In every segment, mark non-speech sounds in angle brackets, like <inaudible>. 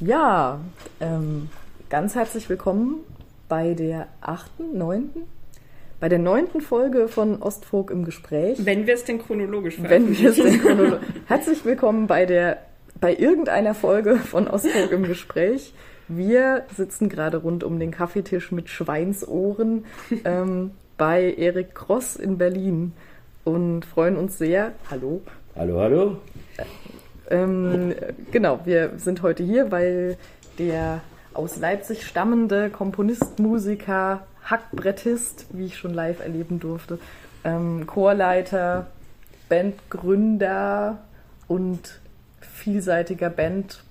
Ja, ähm, ganz herzlich willkommen bei der achten, neunten, bei der neunten Folge von Ostfolk im Gespräch. Wenn wir es denn chronologisch Wenn wir es denn chronologisch. herzlich willkommen bei der, bei irgendeiner Folge von Ostfolk im Gespräch. Wir sitzen gerade rund um den Kaffeetisch mit Schweinsohren ähm, bei Erik Cross in Berlin und freuen uns sehr. Hallo. Hallo, hallo. Ähm, genau, wir sind heute hier, weil der aus Leipzig stammende Komponist, Musiker, Hackbrettist, wie ich schon live erleben durfte, ähm, Chorleiter, Bandgründer und vielseitiger Band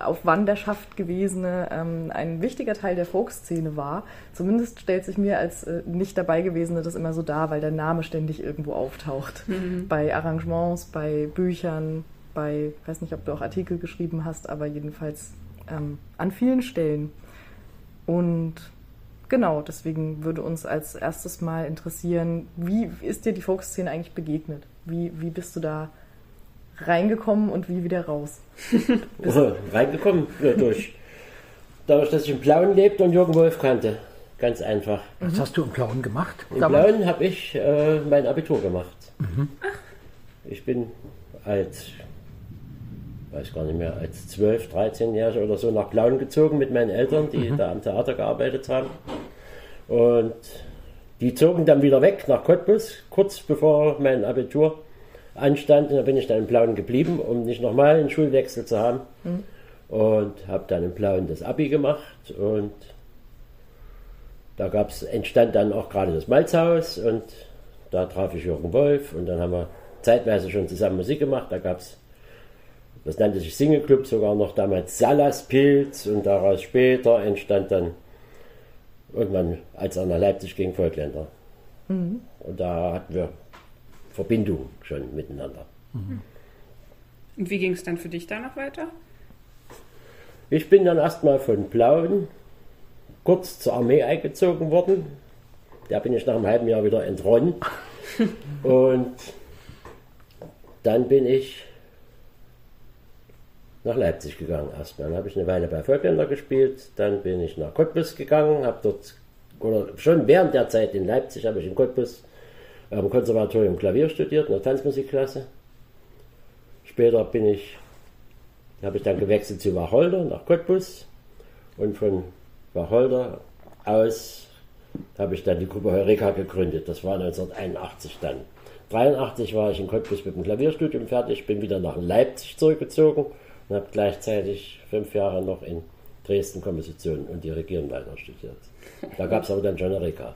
auf Wanderschaft gewesene ähm, ein wichtiger Teil der Folkszene war. Zumindest stellt sich mir als äh, nicht dabei gewesene das immer so dar, weil der Name ständig irgendwo auftaucht. Mhm. Bei Arrangements, bei Büchern, bei, ich weiß nicht, ob du auch Artikel geschrieben hast, aber jedenfalls ähm, an vielen Stellen. Und genau, deswegen würde uns als erstes mal interessieren, wie ist dir die Folkszene eigentlich begegnet? Wie, wie bist du da reingekommen und wie wieder raus? <laughs> oh, reingekommen? Ja, durch. Dadurch, dass ich im Blauen lebte und Jürgen Wolf kannte. Ganz einfach. Was mhm. hast du im Blauen gemacht? Im Blauen habe ich äh, mein Abitur gemacht. Mhm. Ich bin als weiß gar nicht mehr, als 12, 13-Jähriger oder so nach Plauen gezogen mit meinen Eltern, die mhm. da am Theater gearbeitet haben. Und die zogen dann wieder weg nach Cottbus, kurz bevor mein Abitur anstand. Und da bin ich dann in Plauen geblieben, um nicht nochmal einen Schulwechsel zu haben. Mhm. Und habe dann in Plauen das Abi gemacht. Und da gab's, entstand dann auch gerade das Malzhaus. Und da traf ich Jürgen Wolf. Und dann haben wir zeitweise schon zusammen Musik gemacht. Da gab es das nannte sich Single Club sogar noch damals Salaspilz und daraus später entstand dann irgendwann, als er nach Leipzig ging, Volkländer. Mhm. Und da hatten wir Verbindung schon miteinander. Mhm. Und wie ging es dann für dich da noch weiter? Ich bin dann erstmal von Blauen kurz zur Armee eingezogen worden. Da bin ich nach einem halben Jahr wieder entronnen. <laughs> und dann bin ich nach Leipzig gegangen erstmal. Dann habe ich eine Weile bei Volkländer gespielt, dann bin ich nach Cottbus gegangen, habe dort, oder schon während der Zeit in Leipzig habe ich in Cottbus am Konservatorium Klavier studiert, in der Tanzmusikklasse. Später bin ich, habe ich dann gewechselt zu Wacholder nach Cottbus und von Wacholder aus habe ich dann die Gruppe Heureka gegründet. Das war 1981 dann. 1983 war ich in Cottbus mit dem Klavierstudium fertig, bin wieder nach Leipzig zurückgezogen und habe gleichzeitig fünf Jahre noch in Dresden Komposition und Dirigieren weiter studiert. Da gab es aber dann John Erika.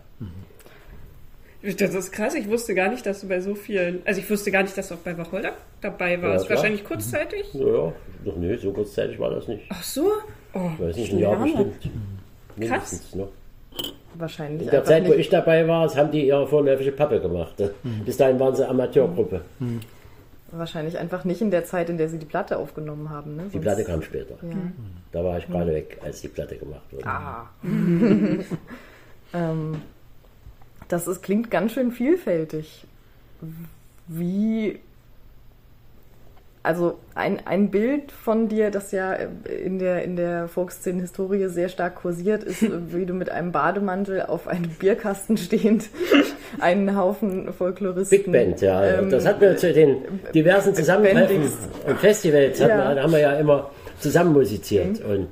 Das ist krass, ich wusste gar nicht, dass du bei so vielen, also ich wusste gar nicht, dass du auch bei Wacholder dabei warst. Ja, Wahrscheinlich kurzzeitig? Ja, ja, doch nee, so kurzzeitig war das nicht. Ach so? Oh, ich weiß nicht, ein Jahr bestimmt. Krass. Noch. Wahrscheinlich. In der Zeit, nicht. wo ich dabei war, haben die ihre vorläufige Pappe gemacht. Mhm. Bis dahin waren sie Amateurgruppe. Mhm. Wahrscheinlich einfach nicht in der Zeit, in der sie die Platte aufgenommen haben. Ne? Die Platte kam später. Ja. Da war ich gerade mhm. weg, als die Platte gemacht wurde. Ah. <laughs> ähm, das ist, klingt ganz schön vielfältig. Wie also ein, ein Bild von dir, das ja in der, in der Volkszenen-Historie sehr stark kursiert, ist, <laughs> wie du mit einem Bademantel auf einem Bierkasten stehend <laughs> einen Haufen Folkloristen. Big Band, ja. Ähm, das hatten wir zu den diversen Zusammentreffen und Festivals, ja. wir, haben wir ja immer zusammen musiziert. Mhm. Und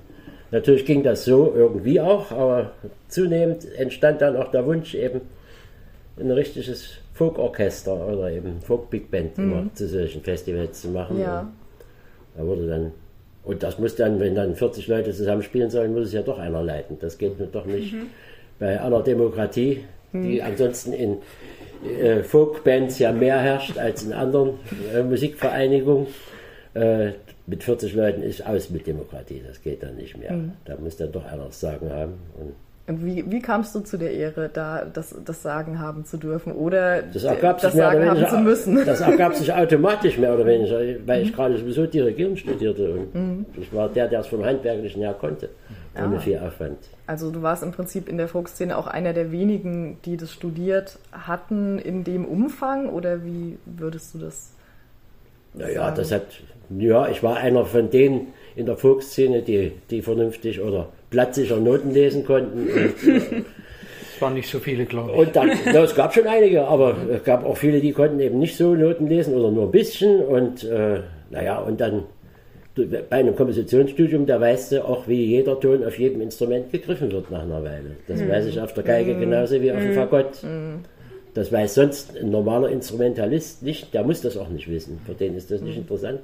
natürlich ging das so irgendwie auch, aber zunehmend entstand dann auch der Wunsch, eben ein richtiges Folkorchester oder eben Folk Big Band mhm. immer zu solchen Festivals zu machen. Ja. Da wurde dann, und das muss dann, wenn dann 40 Leute zusammen spielen sollen, muss es ja doch einer leiten. Das geht doch nicht mhm. bei einer Demokratie, die mhm. ansonsten in äh, Folkbands ja mehr herrscht als in anderen äh, Musikvereinigungen. Äh, mit 40 Leuten ist aus mit Demokratie, das geht dann nicht mehr. Mhm. Da muss dann doch einer Sagen haben. Und wie, wie kamst du zu der Ehre, da das, das Sagen haben zu dürfen oder das, ergab das Sagen haben zu müssen? <laughs> Das ergab sich automatisch mehr oder weniger, weil ich mhm. gerade sowieso Dirigieren studierte und mhm. ich war der, der es vom Handwerklichen her konnte, ohne ah. viel Aufwand. Also du warst im Prinzip in der Folkszene auch einer der wenigen, die das studiert hatten in dem Umfang oder wie würdest du das Naja, das hat, ja, ich war einer von denen in der Volksszene, die, die vernünftig oder platzsicher Noten lesen konnten. Und, es waren nicht so viele, glaube ich. Und dann, ja, es gab schon einige, aber es gab auch viele, die konnten eben nicht so Noten lesen oder nur ein bisschen. Und äh, naja, und dann bei einem Kompositionsstudium, da weißt du auch, wie jeder Ton auf jedem Instrument gegriffen wird nach einer Weile. Das mhm. weiß ich auf der Geige mhm. genauso wie auf dem hm. Fagott. Mhm. Das weiß sonst ein normaler Instrumentalist nicht, der muss das auch nicht wissen. Für den ist das nicht hm. interessant,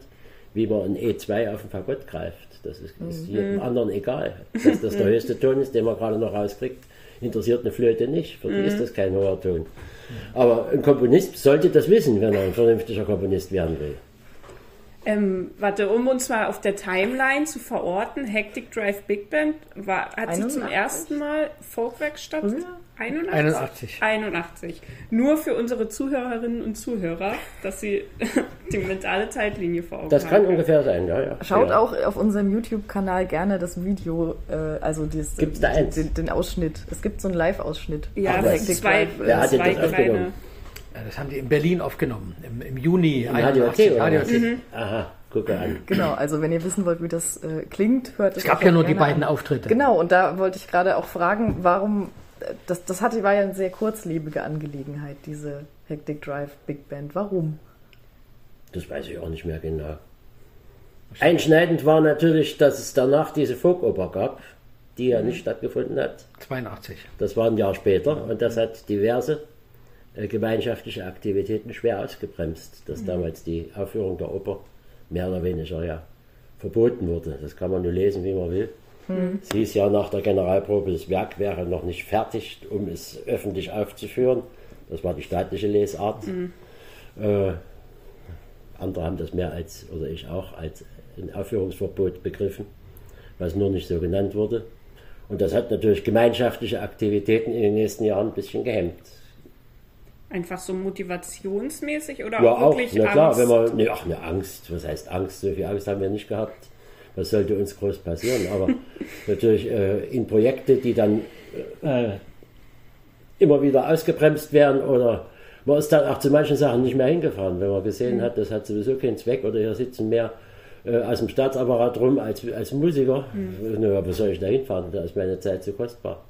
wie man ein E2 auf dem Fagott greift. Das ist, ist hm. jedem anderen egal. Dass das der höchste Ton ist, den man gerade noch rauskriegt, interessiert eine Flöte nicht. Für die ist das kein hoher Ton. Aber ein Komponist sollte das wissen, wenn er ein vernünftiger Komponist werden will. Ähm, warte, um uns mal auf der Timeline zu verorten, Hectic Drive Big Band war, hat 81? sie zum ersten Mal Folkwerkstatt 81? 81? 81. Nur für unsere Zuhörerinnen und Zuhörer, dass sie <laughs> die mentale Zeitlinie vor Augen Das kann haben. ungefähr sein, ja, ja. Schaut ja. auch auf unserem YouTube-Kanal gerne das Video, äh, also dieses, Gibt's da eins? Den, den, Ausschnitt. Es gibt so einen Live-Ausschnitt. Ja, Hectic zwei, Drive. Wer zwei kleine... Das haben die in Berlin aufgenommen, im, im Juni. Im HDOT, HDOT. Mhm. Aha, gucke an. <laughs> Genau, also wenn ihr wissen wollt, wie das äh, klingt, hört es. Es gab ja nur die beiden an. Auftritte. Genau, und da wollte ich gerade auch fragen, warum, äh, das, das hatte, war ja eine sehr kurzlebige Angelegenheit, diese Hectic Drive Big Band. Warum? Das weiß ich auch nicht mehr genau. Einschneidend war natürlich, dass es danach diese Folkoper gab, die ja nicht stattgefunden hat. 82. Das war ein Jahr später und das hat diverse äh, gemeinschaftliche Aktivitäten schwer ausgebremst, dass mhm. damals die Aufführung der Oper mehr oder weniger ja verboten wurde. Das kann man nur lesen, wie man will. Mhm. Es hieß ja nach der Generalprobe, das Werk wäre noch nicht fertig, um es öffentlich aufzuführen. Das war die staatliche Lesart. Mhm. Äh, andere haben das mehr als, oder ich auch, als ein Aufführungsverbot begriffen, was nur nicht so genannt wurde. Und das hat natürlich gemeinschaftliche Aktivitäten in den nächsten Jahren ein bisschen gehemmt. Einfach so motivationsmäßig oder ja, auch wirklich na klar, wenn man, ne, ach, eine Angst, was heißt Angst? So viel Angst haben wir nicht gehabt. Was sollte uns groß passieren? Aber <laughs> natürlich äh, in Projekte, die dann äh, immer wieder ausgebremst werden oder man ist dann auch zu manchen Sachen nicht mehr hingefahren, wenn man gesehen mhm. hat, das hat sowieso keinen Zweck oder hier sitzen mehr äh, aus dem Staatsapparat rum als, als Musiker. Mhm. Na, wo soll ich da hinfahren? Da ist meine Zeit zu kostbar.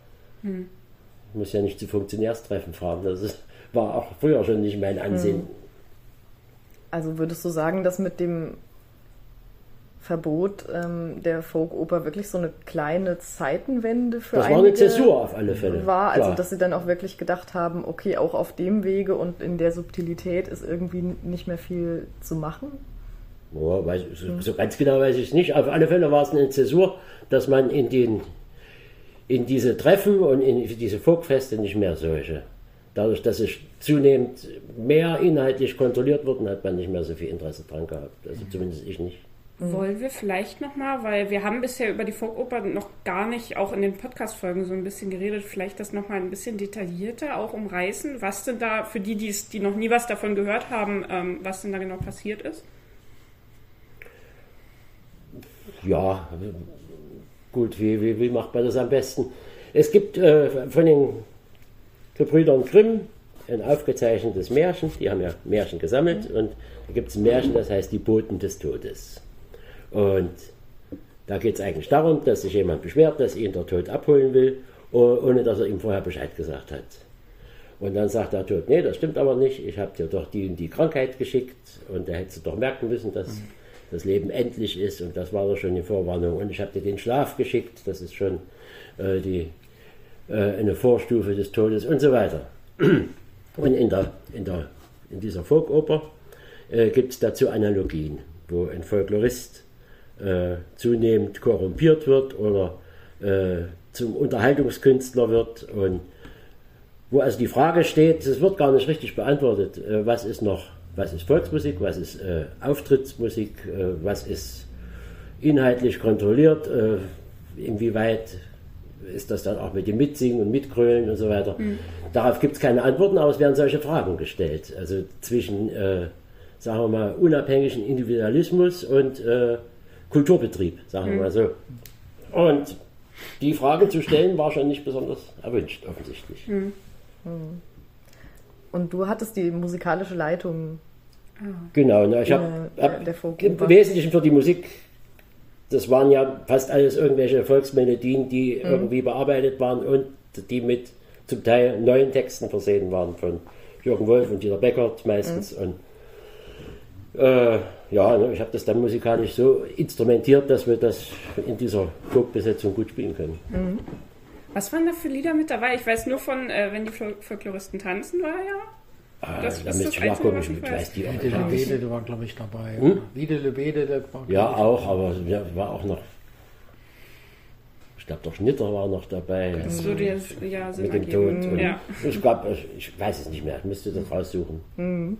Mhm. Ich muss ja nicht zu Funktionärstreffen fahren. Das ist, war auch früher schon nicht mein Ansehen. Hm. Also würdest du sagen, dass mit dem Verbot ähm, der Folkoper wirklich so eine kleine Zeitenwende für Das war eine Zäsur auf alle Fälle. War, also dass sie dann auch wirklich gedacht haben, okay, auch auf dem Wege und in der Subtilität ist irgendwie nicht mehr viel zu machen? Oh, weiß, so, so ganz genau weiß ich es nicht. Auf alle Fälle war es eine Zäsur, dass man in, den, in diese Treffen und in diese Folkfeste nicht mehr solche dadurch, dass es zunehmend mehr inhaltlich kontrolliert wurde, hat man nicht mehr so viel Interesse dran gehabt. Also zumindest ich nicht. Mhm. Wollen wir vielleicht nochmal, weil wir haben bisher über die Folkoper noch gar nicht, auch in den Podcast-Folgen so ein bisschen geredet, vielleicht das nochmal ein bisschen detaillierter auch umreißen, was denn da, für die, die noch nie was davon gehört haben, ähm, was denn da genau passiert ist? Ja, gut, wie, wie, wie macht man das am besten? Es gibt äh, von den Gebrüdern Grimm, ein aufgezeichnetes Märchen, die haben ja Märchen gesammelt und da gibt es ein Märchen, das heißt Die Boten des Todes. Und da geht es eigentlich darum, dass sich jemand beschwert, dass ihn der Tod abholen will, ohne dass er ihm vorher Bescheid gesagt hat. Und dann sagt der Tod, nee, das stimmt aber nicht, ich habe dir doch die und die Krankheit geschickt und da hättest du doch merken müssen, dass das Leben endlich ist und das war doch schon die Vorwarnung. Und ich habe dir den Schlaf geschickt, das ist schon äh, die eine Vorstufe des Todes und so weiter. <clears throat> Und in, der, in, der, in dieser Folkoper äh, gibt es dazu Analogien, wo ein Folklorist äh, zunehmend korrumpiert wird oder äh, zum Unterhaltungskünstler wird und wo also die Frage steht, es wird gar nicht richtig beantwortet, äh, was ist noch, was ist Volksmusik, was ist äh, Auftrittsmusik, was ist inhaltlich kontrolliert, inwieweit ist das dann auch mit dem Mitsingen und Mitgrölen und so weiter. Mhm. Darauf gibt es keine Antworten, aber es werden solche Fragen gestellt. Also zwischen, äh, sagen wir mal, unabhängigen Individualismus und äh, Kulturbetrieb, sagen wir mhm. mal so. Und die Frage zu stellen war schon nicht besonders erwünscht, offensichtlich. Mhm. Und du hattest die musikalische Leitung Genau, ne, ich habe hab im Wesentlichen für die Musik, das waren ja fast alles irgendwelche Volksmelodien, die mhm. irgendwie bearbeitet waren und die mit zum Teil neuen Texten versehen waren von Jürgen Wolf und Dieter Beckert meistens. Mhm. Und äh, ja, ne, ich habe das dann musikalisch so instrumentiert, dass wir das in dieser Folkbesetzung gut spielen können. Mhm. Was waren da für Lieder mit dabei? Ich weiß nur von, äh, wenn die Folkloristen tanzen, war ja. Ah, das da müsste ich nachgucken, ich weiß, die auch. Wiedele Wedele war, glaube ich, dabei. Hm? Wiedele Wedele war, Ja, auch, aber ja, war auch noch. Ich glaube, der Schnitter war noch dabei. Das würde jetzt, ja, Sinn Mit dem Tod. Und ja. Ich glaube, ich weiß es nicht mehr, ich müsste das raussuchen. Mhm.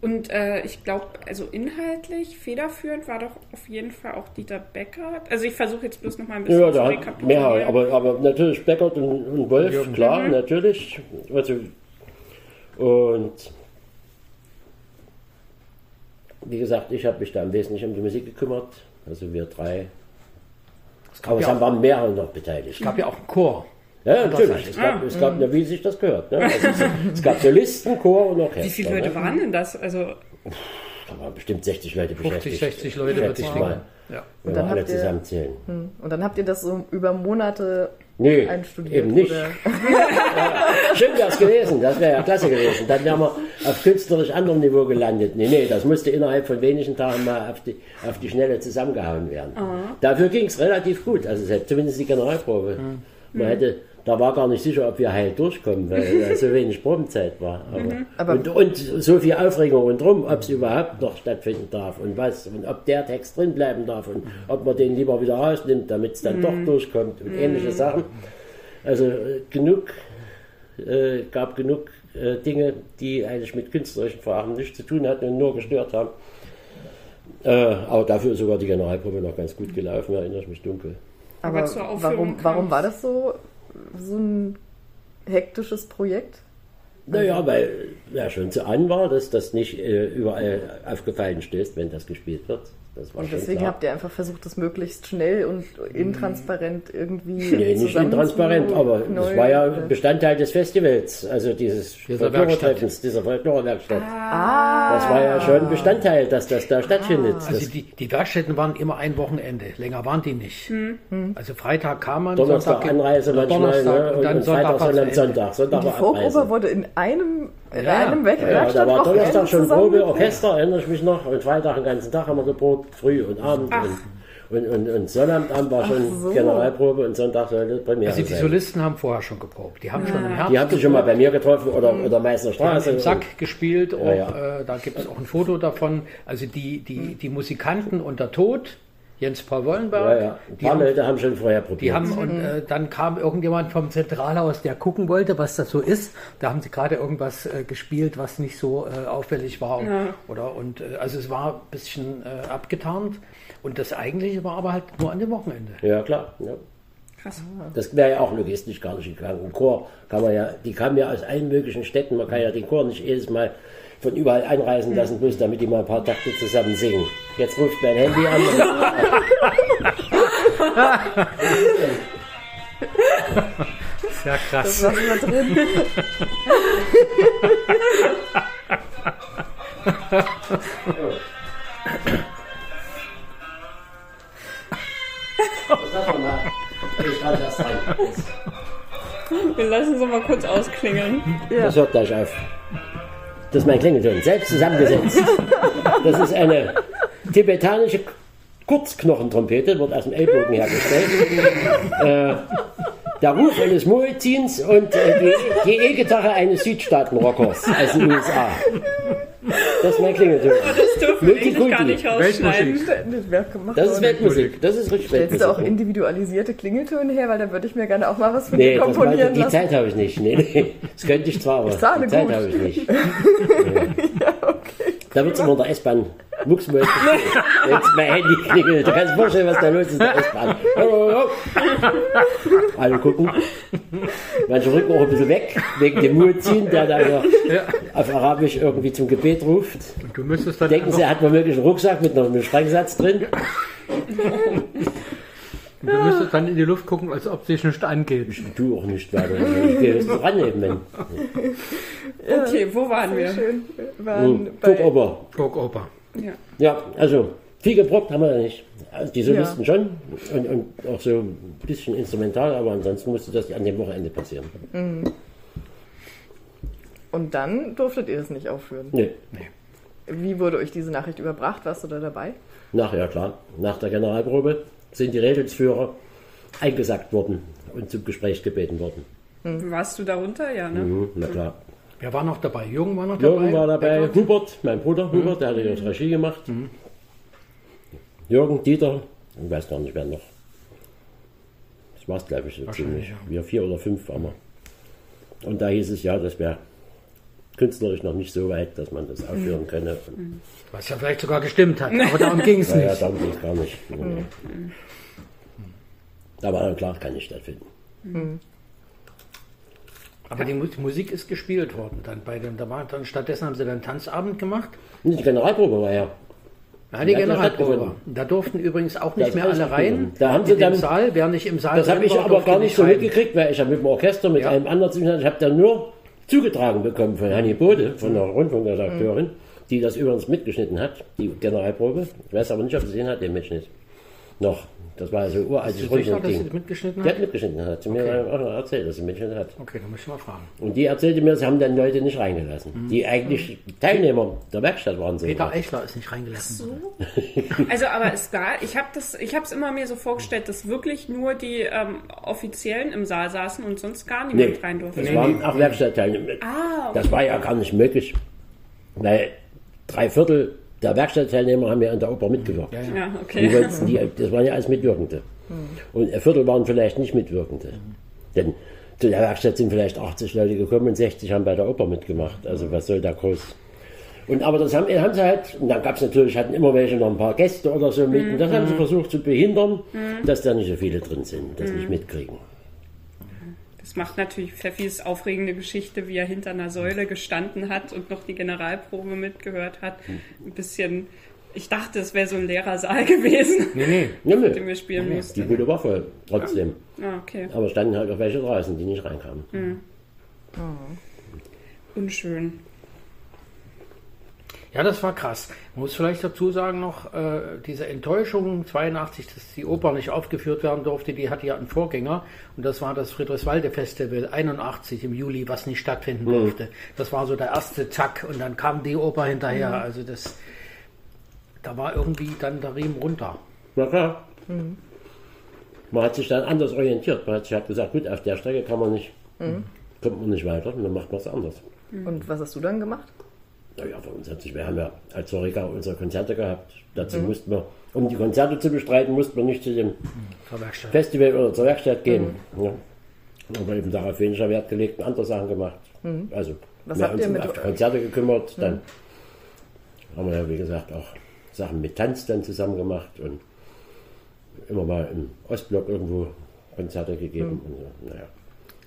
Und äh, ich glaube, also inhaltlich federführend war doch auf jeden Fall auch Dieter Beckert. Also ich versuche jetzt bloß noch mal ein bisschen ja, zu rekapitulieren. Ja, aber, aber natürlich Beckert und, und Wolf, ja. klar, mhm. natürlich. Also, und wie gesagt, ich habe mich da im Wesentlichen um die Musik gekümmert. Also wir drei. Aber es ja waren mehrere noch beteiligt. Es gab ja auch einen Chor. Ja, natürlich. Es gab, ah, es gab, ja, wie sich das gehört. Ne? <laughs> Also es, es, gab Solisten, Chor und Orchester. Wie viele Leute ne? waren denn das? Also da waren bestimmt 60 Leute 50, beschäftigt. 60 Leute würde ich mal. Ja. Und dann alle zusammenzählen. Hm. Und dann habt ihr das so über Monate nee, einstudiert? eben nicht. ja, schön wäre es gewesen, das wäre ja klasse gewesen. Dann wären wir auf künstlerisch anderem Niveau gelandet. Nee, nee, das musste innerhalb von wenigen Tagen mal auf die, auf die Schnelle zusammengehauen werden. Aha. Dafür ging es relativ gut, also zumindest die Generalprobe. Hm. Man hätte da war gar nicht sicher, ob wir heil durchkommen, weil so wenig Probenzeit war. Aber, mhm. Aber und, und, so viel Aufregung rundherum, ob es überhaupt noch stattfinden darf und was und ob der Text drin bleiben darf und ob man den lieber wieder rausnimmt, damit es dann mhm. doch durchkommt und mhm. ähnliche Sachen. Also äh, genug, äh, gab genug äh, Dinge, die eigentlich mit künstlerischen Fragen nichts zu tun hatten und nur gestört haben. Äh, aber dafür ist sogar die Generalprobe noch ganz gut gelaufen, erinnere ich mich dunkel. Aber, aber warum, warum war das so? So ein hektisches Projekt? Naja, weil ja schon zu an war, dass das nicht äh, überall aufgefallen stößt, wenn das gespielt wird und deswegen habt ihr einfach versucht, das möglichst schnell und intransparent irgendwie. Nee, nicht intransparent, aber es war ja Bestandteil des Festivals, also dieses Folklore-Treffens, dieser Folklore-Werkstatt. Ah. Das war ja schon Bestandteil, dass das da stattfindet. Ah. Also die, die Werkstätten waren immer ein Wochenende, länger waren die nicht. Hm. Also Freitag kam man, Donnerstag Sonntag Anreise manchmal, Donnerstag, ne? und, und, dann und Freitag, sondern Sonntag. Sonntag die Folkoper wurde in einem, in ja. einem Werkstatt ja, Da war Donnerstag schon Probe, Orchester, erinnere ich mich noch, und Freitag den ganzen Tag haben wir geprobt früh und Abend. Und, und, und, und Sonnabend war schon so. Generalprobe und Sonntag sollte Premiere Also die sein. Solisten haben vorher schon geprobt. Die haben ja. schon im Herbst Die haben sich schon mal bei mir getroffen oder, mhm. oder Meißner Straße. Im Sack gespielt. Auch, ja, äh, da gibt es auch ein Foto davon. Also die, die, die Musikanten unter Tod Jens Paul Wollenberg. Ja, ja. Ein paar Leute haben schon vorher probiert. Die haben, und äh, dann kam irgendjemand vom Zentralhaus, der gucken wollte, was das so ist. Da haben sie gerade irgendwas äh, gespielt, was nicht so äh, auffällig war. Ja. Oder, und, äh, also es war ein bisschen äh, abgetarnt. Und das eigentliche war aber halt nur an dem Wochenende. Ja, klar. Ja. Krass. Das wäre ja auch logistisch gar nicht gegangen. Ein Chor kann man ja, die kamen ja aus allen möglichen Städten. Man kann ja den Chor nicht jedes Mal von überall einreisen lassen, bloß damit die mal ein paar Takte zusammen singen. Jetzt ruft mein Handy an. ja krass. Das war immer drin. <laughs> Wir lassen es mal kurz ausklingeln. Ja. Das hört gleich auf. Das ist mein Klingelton, selbst zusammengesetzt. Das ist eine tibetanische Kurzknochentrompete, wird aus dem Ellbogen hergestellt. äh, der Ruf eines Muezzins und äh, die E-Gitarre eines Südstaatenrockers aus den USA. Das ist mein Klingelton. Das dürfen wir eigentlich gar nicht rausschneiden. Das ist Weltmusik. Das ist richtig Stellst du auch individualisierte Klingeltöne her? Weil da würde ich mir gerne auch mal was von nee, dir komponieren das, die lassen. Die Zeit habe ich nicht. Nee, nee. Das könnte ich zwar, aber ich die Zeit habe ich nicht. <laughs> ja, okay. Da wird es immer in der S-Bahn Mucksmäuschen. Jetzt mein Handy klingelt. Du kannst dir vorstellen, was da los ist der S-Bahn. Alle gucken. Manche rücken auch ein bisschen weg, wegen dem Muezzin, der da ja. auf Arabisch irgendwie zum Gebet ruft. Und du müsstest dann Denken Sie, er hat womöglich einen Rucksack mit einem Sprengsatz drin. Und du müsstest dann in die Luft gucken, als ob sich nicht angeht. Ich tue auch nicht weiter. Ich gehe jetzt rannehmen. Wenn. Okay, wo waren wir? Schön. Wir waren Burgoper. Burgoper. Ja. ja, also viel gebrockt haben wir ja nicht. Also die Solisten ja. schon und, und, auch so ein bisschen instrumental, aber ansonsten musste das an dem Wochenende passieren. Mhm. Und dann durftet ihr es nicht aufführen? Nee. nee. Wie wurde euch diese Nachricht überbracht? Warst du da dabei? Nach, ja klar. Nach der Generalprobe sind die Rädelsführer eingesackt worden und zum Gespräch gebeten worden. Mhm. Warst du darunter? Ja, ne? Mhm, na klar. Wer war noch dabei? Jürgen war noch dabei? Jürgen war dabei, Beckert. Hubert, mein Bruder Hubert, der hatte das Regie gemacht. Mhm. Jürgen, Dieter, ich weiß gar nicht wer noch. Das war es, glaube ich, so ziemlich. Ja. Wir vier oder fünf waren wir. Und da hieß es ja, das wäre künstlerisch noch nicht so weit, dass man das aufführen mhm. könne. Und Was ja vielleicht sogar gestimmt hat, aber darum ging es nicht. Ja, darum ging es gar nicht. Mhm. Da war dann klar, kann nicht stattfinden. Mhm. Aber die Musik ist gespielt worden dann bei dem, da war dann stattdessen haben sie dann Tanzabend gemacht. Die Generalprobe war ja. Ja, die Generalprobe. Da durften übrigens auch nicht mehr alle rein. Da haben sie dann, im Saal, wer nicht im Saal Das habe ich aber gar nicht so rein. mitgekriegt, weil ich habe mit dem Orchester, mit ja. einem anderen ich habe da nur zugetragen bekommen von Hanni Bode, von der Rundfunkredakteurin, die das übrigens mitgeschnitten hat, die Generalprobe. Ich weiß aber nicht, ob sie den hat, den Mitschnitt. Noch. Das war also uraltes Rundfunkding. Dass sie mitgeschnitten hat? Die hat mitgeschnitten, hat sie okay. mir auch noch erzählt, dass sie mitgeschnitten hat. Okay, dann muss ich mal fragen. Und die erzählte mir, sie haben dann Leute nicht reingelassen, mhm. die eigentlich Teilnehmer der Werkstatt waren. Peter Eichler ist nicht reingelassen. So? also, aber ist gar, ich habe es immer mir so vorgestellt, dass wirklich nur die ähm, Offiziellen im Saal saßen und sonst gar niemand nee, rein durfte. Das nee, waren nee. auch Werkstattteilnehmer. Ah, okay. Das war ja gar nicht möglich, weil drei Viertel der Werkstattteilnehmer haben ja an der Oper mitgewirkt. Ja, ja. okay. Die <laughs> die, das waren ja alles Mitwirkende. Mhm. Und ein Viertel waren vielleicht nicht Mitwirkende. Mhm. Denn zu der Werkstatt sind vielleicht 80 Leute gekommen und 60 haben bei der Oper mitgemacht. Also was soll da groß. Und aber das haben, haben sie halt, und dann gab es natürlich, hatten immer welche noch ein paar Gäste oder so mit, mhm. und das haben sie mhm. versucht zu behindern, mhm. dass da nicht so viele drin sind, das nicht mhm. Mitkriegen macht natürlich Pfeffis aufregende Geschichte, wie er hinter einer Säule gestanden hat und noch die Generalprobe mitgehört hat. Ein bisschen. Ich dachte, es wäre so ein leerer Saal <laughs> gewesen, nee, nee. nee, den wir spielen nee, mussten. Die Bühne war voll, trotzdem. Ah, okay. Aber standen halt auch welche draußen, die nicht reinkamen. Mhm. Oh. Unschön. Ja, das war krass. Man muss vielleicht dazu sagen noch, äh, diese Enttäuschung 82, dass die Oper nicht aufgeführt werden durfte, die hatte ja einen Vorgänger und das war das Friedrichswalde Festival 81 im Juli, was nicht stattfinden mhm. durfte. Das war so der erste Zack und dann kam die Oper hinterher. Mhm. Also das, da war irgendwie dann der Riemen runter. Na klar. Mhm. Man hat sich dann anders orientiert. Man hat sich halt gesagt, gut, auf der Strecke kann man nicht, mhm. kommt man nicht weiter und dann macht man es anders. Und was hast du dann gemacht? Naja, für uns hat sich, wir haben ja als Zorika unsere Konzerte gehabt. Dazu mhm. mussten wir, um die Konzerte zu bestreiten, mussten wir nicht zu dem Festival oder zur Werkstatt gehen. Mhm. Ja. Aber eben darauf weniger Wert gelegt und andere Sachen gemacht. Mhm. Also Was wir haben uns auf die Konzerte gekümmert. Mhm. Dann haben wir ja, wie gesagt, auch Sachen mit Tanz dann zusammen gemacht und immer mal im Ostblock irgendwo Konzerte gegeben. Mhm. Und so. Naja,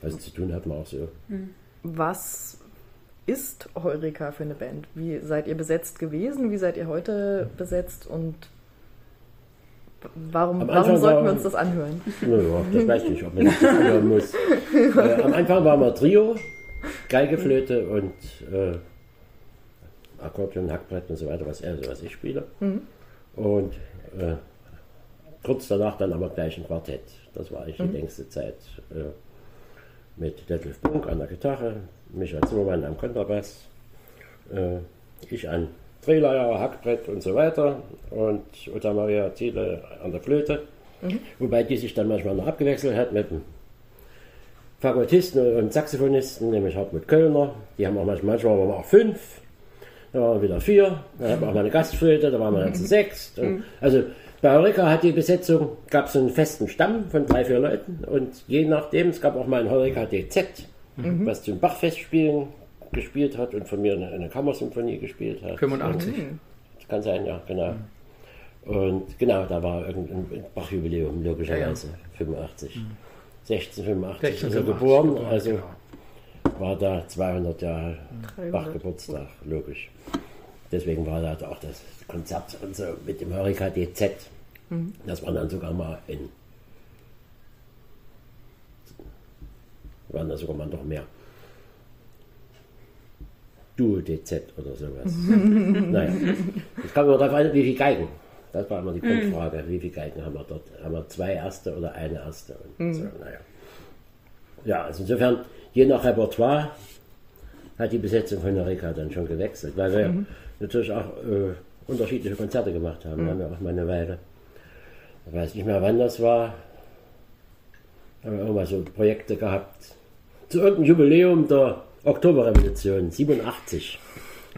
was zu tun hat man auch so. Mhm. Was ist Heureka für eine Band? Wie seid ihr besetzt gewesen? Wie seid ihr heute besetzt? Und warum, warum sollten wir uns das anhören? Ja, das weiß ich nicht, ob man das anhören muss. <laughs> äh, am Anfang waren wir Trio, Geige, Flöte und äh, Akkordeon, Hackbrett und so weiter, was er, was ich spiele. Mhm. Und äh, kurz danach dann aber gleich ein Quartett. Das war ich mhm. die längste Zeit. Äh, mit Detlef Bunk an der Gitarre, Michael Zimmermann am Kontrabass, äh, ich an Drehleier, Hackbrett und so weiter und Uta Maria Thiele an der Flöte. Mhm. Wobei die sich dann manchmal noch abgewechselt hat mit dem Fakultisten und Saxophonisten, nämlich Hartmut Kölner. Die haben auch manchmal, manchmal waren wir auch fünf, da waren wir wieder vier, dann hatten wir auch mal eine Gastflöte, da waren wir dann zu sechs. Mhm. Also bei Heureka hat die Besetzung, gab es einen festen Stamm von drei, vier Leuten und je nachdem, es gab auch mal ein Heureka DZ, mhm. was zum Bachfestspielen gespielt hat und von mir eine, eine Kammersymphonie gespielt hat. 85. Das kann sein, ja, genau. Und genau, da war irgendein Bachjubiläum, logischerweise, ja, ja. 85. Mhm. 1685 16, ist er geboren, geboren, also genau. war da 200 Jahre Bachgeburtstag, logisch. Deswegen war da auch das Konzert und so mit dem Hurricane DZ. Mhm. Das war dann sogar mal in waren da sogar mal noch mehr. Duo-DZ oder sowas. <laughs> naja, es kam immer darauf an, wie viele Geigen. Das war immer die Grundfrage, wie viele Geigen haben wir dort? Haben wir zwei erste oder eine erste? Und mhm. so, naja. Ja, also insofern, je nach Repertoire hat die Besetzung von Erika dann schon gewechselt, weil wir mhm. natürlich auch äh, unterschiedliche Konzerte gemacht haben. Mhm. Wir haben ja auch mal eine Weile, ich weiß nicht mehr wann das war, haben wir irgendwann so Projekte gehabt. Zu irgendeinem Jubiläum der Oktoberrevolution, 87.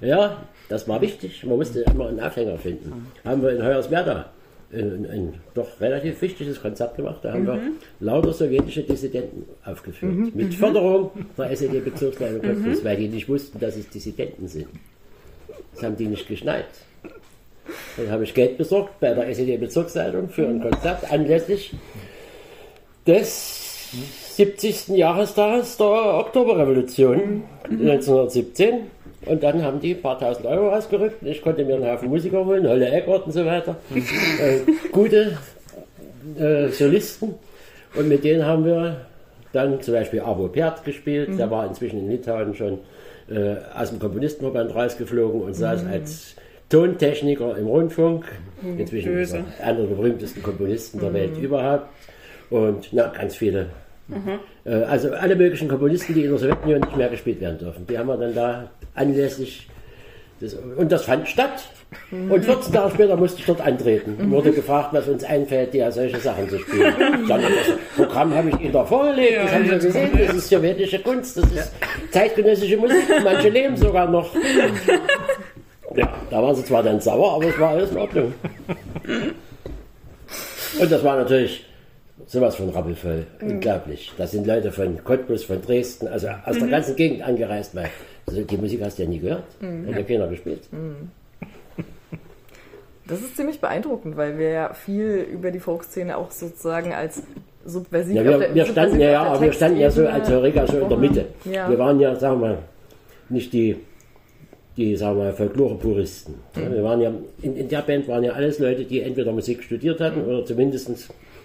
Ja, das war wichtig. Man musste immer einen Aufhänger finden. Haben wir in Hoyerswerda ein, ein, doch relativ wichtiges Konzert gemacht. Da haben mhm. wir lauter sowjetische Dissidenten aufgeführt. Mhm. Mit Förderung der SED-Bezirksleitung Cottbus, mhm. weil die nicht wussten, dass es Dissidenten sind. Das haben die nicht geschneit. Dann habe ich Geld besorgt bei der SED-Bezirksleitung für ein Konzert anlässlich des 70. Jahrestages der Oktoberrevolution 1917. Und dann haben die ein paar tausend Euro ausgerückt. Ich konnte mir einen Haufen Musiker holen, Holle Eckert und so weiter. äh, gute äh, Solisten. Und mit denen haben wir dann zum Beispiel Abo Pert gespielt. Mhm. Der war inzwischen in Litauen schon äh, aus dem Komponistenverband rausgeflogen und saß mhm. als Tontechniker im Rundfunk. Mhm. Inzwischen er einer der berühmtesten Komponisten der Welt mhm. überhaupt. Und na, ganz viele Mhm. Also alle möglichen Komponisten, die in der Sowjetunion nicht mehr gespielt werden dürfen, die haben wir dann da anlässlich des, und das fand statt. Mhm. Und 14 Jahre später musste ich dort antreten. Mhm. Wurde gefragt, was uns einfällt, ja solche Sachen zu spielen. Dann, das Programm habe ich Ihnen da vorgelegt, das haben Sie gesehen, das ist sowjetische Kunst, das ist zeitgenössische Musik, manche leben sogar noch. Ja, da waren sie zwar dann sauer, aber es war alles in Ordnung. Und das war natürlich sowas von rappelvoll. Mhm. Unglaublich. Das sind Leute von Cottbus, von Dresden, also aus mhm. der ganzen Gegend angereist, weil also die Musik hast du ja nie gehört. Mhm. Hat ja keiner gespielt. Mhm. Das ist ziemlich beeindruckend, weil wir ja viel über die Folkszene auch sozusagen als subversiv. Ja, wir, der, wir standen ja, ja, aber wir standen ja so als Eureka so in der Mitte. Ja. Wir waren ja, sagen wir mal, nicht die, die sagen wir mal, Folklore-Puristen. Mhm. wir waren ja, in, in, der Band waren ja alles Leute, die entweder Musik studiert hatten oder zumindest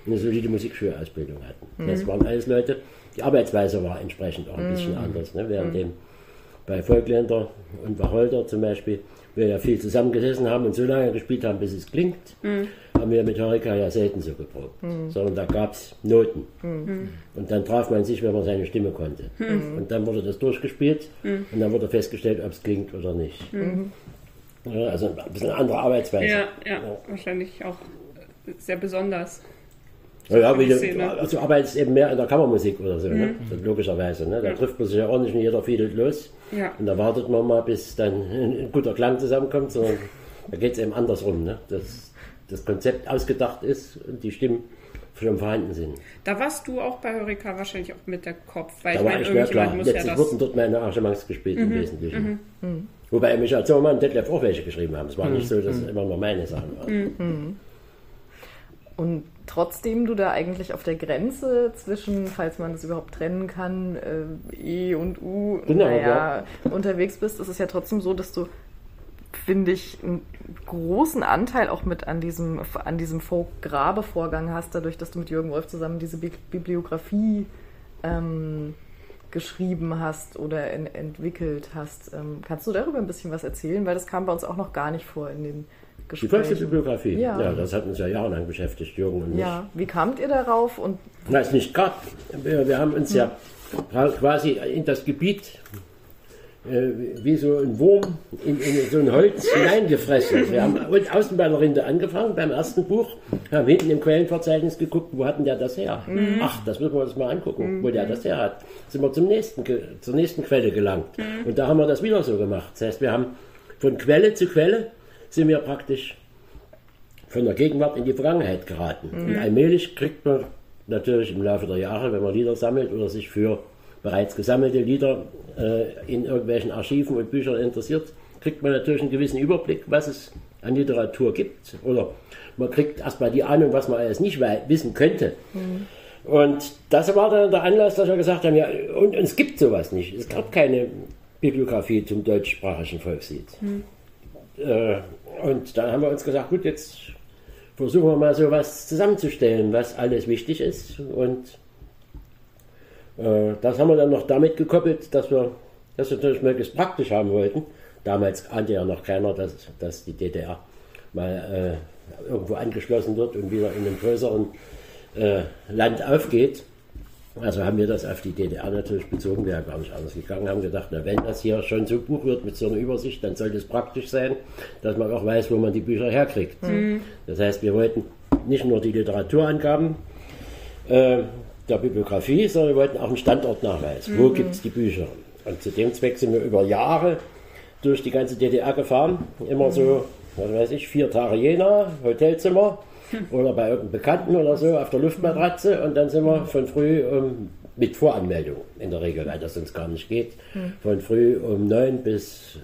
eine solide Musikschulausbildung hatten. Mhm. Das waren alles Leute, die Arbeitsweise war entsprechend auch ein bisschen mhm. anders. Ne? Während mhm. dem bei Volkländer und Wacholder zum Beispiel, wir ja viel zusammengesessen haben und so lange gespielt haben, bis es klingt, mhm. haben wir mit Horika ja selten so geprobt. Mhm. Sondern da gab es Noten. Mhm. Und dann traf man sich, wenn man seine Stimme konnte. Und dann wurde das durchgespielt und dann wurde festgestellt, ob es klingt oder nicht. Ja, also ein bisschen eine andere Arbeitsweise. Ja, ja, ja, wahrscheinlich auch sehr besonders. Ja, ja wie du, also arbeitest eben mehr in der Kammermusik oder so, ne? mhm. ne? logischerweise. Ne? Da ja. trifft man sich ja auch nicht und jeder fiedelt los. Ja. Und da wartet man mal, bis dann ein guter Klang zusammenkommt, sondern da geht es eben andersrum, ne? dass das Konzept ausgedacht ist und die Stimmen schon vorhanden sind. Da warst du auch bei Eureka wahrscheinlich auch mit der Kopf, weil da ich meine, irgendjemand muss Letztlich ja das... wurden dort meine Arrangements gespielt mhm. im Wesentlichen. Mhm. Mhm. Wobei Michael Zimmermann und Detlef auch welche geschrieben haben. Es war nicht mhm. so, dass es mhm. immer nur meine Sachen waren. Und trotzdem du da eigentlich auf der Grenze zwischen, falls man das überhaupt trennen kann, äh, E und U, genau, naja, ja. unterwegs bist, ist es ja trotzdem so, dass du, finde ich, einen großen Anteil auch mit an diesem, an diesem Folk-Grabe-Vorgang hast, dadurch, dass du mit Jürgen Wolf zusammen diese Bi Bibliografie ähm, geschrieben hast oder in, entwickelt hast. Ähm, kannst du darüber ein bisschen was erzählen? Weil das kam bei uns auch noch gar nicht vor in den Gesprächen. Die Volksbibliografie, ja. ja, das hat uns ja jahrelang beschäftigt, Jürgen und mich. Ja, wie kamt ihr darauf? Und Na, ist nicht gerade. Wir, wir, haben uns hm. ja quasi in das Gebiet äh, wie so ein Wurm in, in, so ein Holz <laughs> hineingefressen. Wir haben außen bei der Rinde angefangen, beim ersten Buch, haben hinten im Quellenverzeichnis geguckt, wo hatten der das her? Mhm. Ach, das müssen wir uns mal angucken, mhm. wo der das her hat. Sind wir zum nächsten, zur nächsten Quelle gelangt. Mhm. Und da haben wir das wieder so gemacht. Das heißt, wir haben von Quelle zu Quelle sind wir praktisch von der Gegenwart in die Vergangenheit geraten. Mhm. Und allmählich kriegt man natürlich im Laufe der Jahre, wenn man Lieder sammelt oder sich für bereits gesammelte Lieder äh, in irgendwelchen Archiven und Büchern interessiert, kriegt man natürlich einen gewissen Überblick, was es an Literatur gibt. Oder man kriegt erstmal die Ahnung, was man alles nicht wissen könnte. Mhm. Und das war dann der Anlass, dass wir gesagt haben, ja, und, und es gibt sowas nicht. Es gab keine Bibliografie zum deutschsprachigen Volkslied. Mhm. Äh, und dann haben wir uns gesagt, gut, jetzt versuchen wir mal so was zusammenzustellen, was alles wichtig ist. Und Äh, das haben wir dann noch damit gekoppelt, dass wir das natürlich möglichst praktisch haben wollten. Damals ahnte ja noch keiner, dass, dass die DDR mal äh, irgendwo angeschlossen wird und wieder in einem größeren äh, Land aufgeht. Also haben wir das auf die DDR natürlich bezogen, wäre gar nicht anders gegangen, haben gedacht, na, wenn das hier schon so Buch wird mit so einer Übersicht, dann sollte es praktisch sein, dass man auch weiß, wo man die Bücher herkriegt. Mhm. Das heißt, wir wollten nicht nur die Literaturangaben äh, der Bibliografie, sondern wir wollten auch einen Standortnachweis. Mhm. Wo gibt es die Bücher? Und zu dem Zweck sind wir über Jahre durch die ganze DDR gefahren, immer so, was weiß ich, vier Tage Jena, Hotelzimmer oder bei irgendeinem Bekannten oder so auf der Luftmatratze und dann sind wir von früh um, mit Voranmeldung in der Regel, weil das sonst gar nicht geht, hm. von früh um 9 bis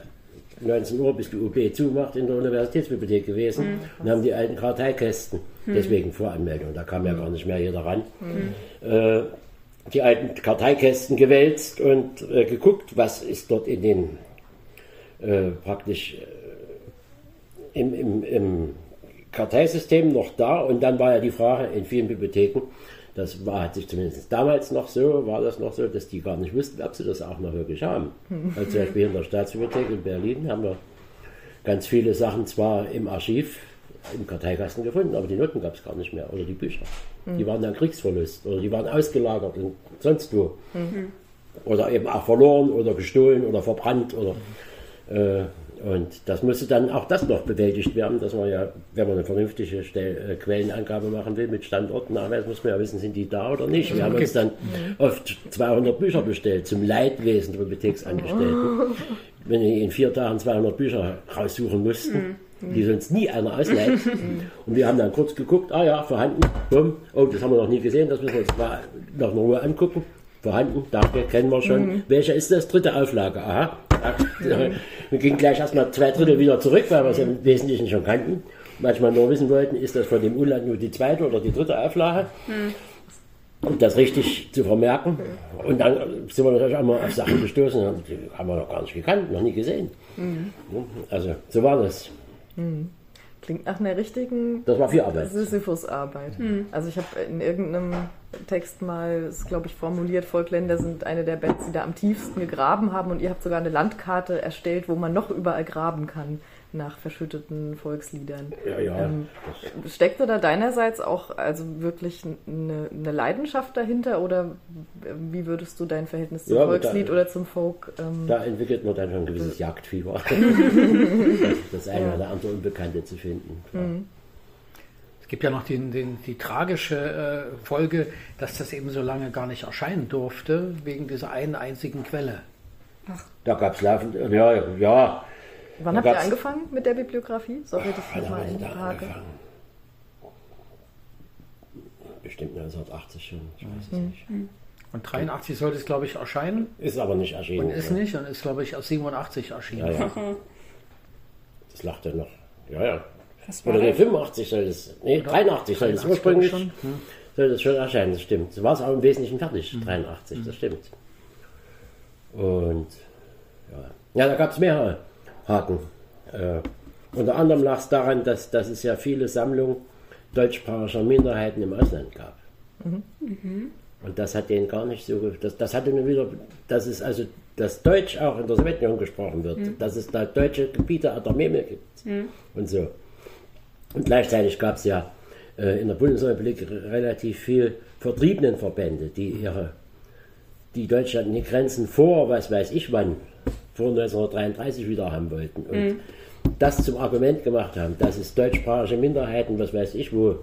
19 Uhr, bis die UB zumacht, in der Universitätsbibliothek gewesen mhm. und haben die alten Karteikästen, mhm. deswegen Voranmeldung, da kam ja gar nicht mehr jeder ran, äh, die alten Karteikästen gewälzt und äh, geguckt, was ist dort in den äh, praktisch äh, im, im, im Karteisystem noch da und dann war ja die Frage in vielen Bibliotheken, das war, hat sich zumindest damals noch so, war das noch so, dass die gar nicht wussten, ob sie das auch noch wirklich haben. <laughs> Also zum Beispiel in der Staatsbibliothek in Berlin haben wir ganz viele Sachen zwar im Archiv, im Karteikasten gefunden, aber die Noten gab es gar nicht mehr oder die Bücher. Mhm. Die waren dann Kriegsverlust oder die waren ausgelagert und sonst wo. Mhm. Oder eben auch verloren oder gestohlen oder verbrannt oder äh, und das müsste dann auch das noch bewältigt werden, dass man ja, wenn man eine vernünftige Stell äh, Quellenangabe machen will mit Standortnachweis, muss man ja wissen, sind die da oder nicht. Wir haben uns dann oft 200 Bücher bestellt zum Leidwesen der Bibliotheksangestellten. Wenn die in vier Tagen 200 Bücher raussuchen mussten, mhm. die sonst nie einer ausleiht. Und wir haben dann kurz geguckt, ah ja, vorhanden, bumm, oh, das haben wir noch nie gesehen, das müssen wir uns mal noch in Ruhe angucken. Vorhanden, danke, kennen wir schon. Mhm. Welcher ist das? Dritte Auflage, aha. <laughs> Wir gingen gleich erstmal zwei Drittel wieder zurück, weil wir es im Wesentlichen schon kannten. Manchmal nur wissen wollten, ist das von dem Unland nur die zweite oder die dritte Auflage. Mhm. Um das richtig zu vermerken. Und dann sind wir natürlich auch mal auf Sachen gestoßen, die haben wir noch gar nicht gekannt, noch nie gesehen. Mhm. Also, so war das. Mhm. Klingt nach einer richtigen das war viel Arbeit. Sisyphus-Arbeit. Mhm. Also ich habe in irgendeinem Text mal, ist glaube ich formuliert, Volkländer sind eine der Bands, die da am tiefsten gegraben haben und ihr habt sogar eine Landkarte erstellt, wo man noch überall graben kann nach verschütteten Volksliedern. Ja, ja. Ähm, steckte da deinerseits auch also wirklich eine, eine, Leidenschaft dahinter oder wie würdest du dein Verhältnis zum ja, Volkslied da, oder zum Folk? Ähm, da entwickelt man dann schon ein gewisses Jagdfieber. <laughs> das eine ja. oder andere Unbekannte zu finden. Mhm. Es gibt ja noch die, die, die tragische äh, Folge, dass das eben so lange gar nicht erscheinen durfte, wegen dieser einen einzigen Quelle. Ach. Da gab es laufend, ja, ja, Wann habt ihr angefangen mit der Bibliografie? Sorry, das ich mal in die Frage. Bestimmt 1980 schon, ich weiß es mhm. nicht. Mhm. Und 83 sollte es, glaube ich, erscheinen. Ist aber nicht erschienen. Und ist ja. nicht und ist, glaube ich, aus 87 erschienen. Ja, ja. <laughs> das lacht er noch. Ja, ja. Oder nee, 85 soll es. Nee, Oder 83 soll es ursprünglich. Schon. Hm. Soll es schon erscheinen, das stimmt. So war es auch im Wesentlichen fertig, hm. 83, das stimmt. Und ja, ja da gab es mehrere. Haken. Äh, unter anderem lag es daran, dass, dass es ja viele Sammlungen deutschsprachiger Minderheiten im Ausland gab. Mhm. Mhm. Und das hat denen gar nicht so, das, das hatte mir wieder, dass es also, dass Deutsch auch in der Sowjetunion gesprochen wird, mhm. dass es da deutsche Gebiete an der Memel gibt mhm. und so. Und gleichzeitig gab es ja äh, in der Bundesrepublik relativ viel Vertriebenenverbände, die ihre, die Deutschland in die Grenzen vor, was weiß ich wann, vor 1933 wieder haben wollten. Und mhm. das zum Argument gemacht haben, dass es deutschsprachige Minderheiten, was weiß ich wo,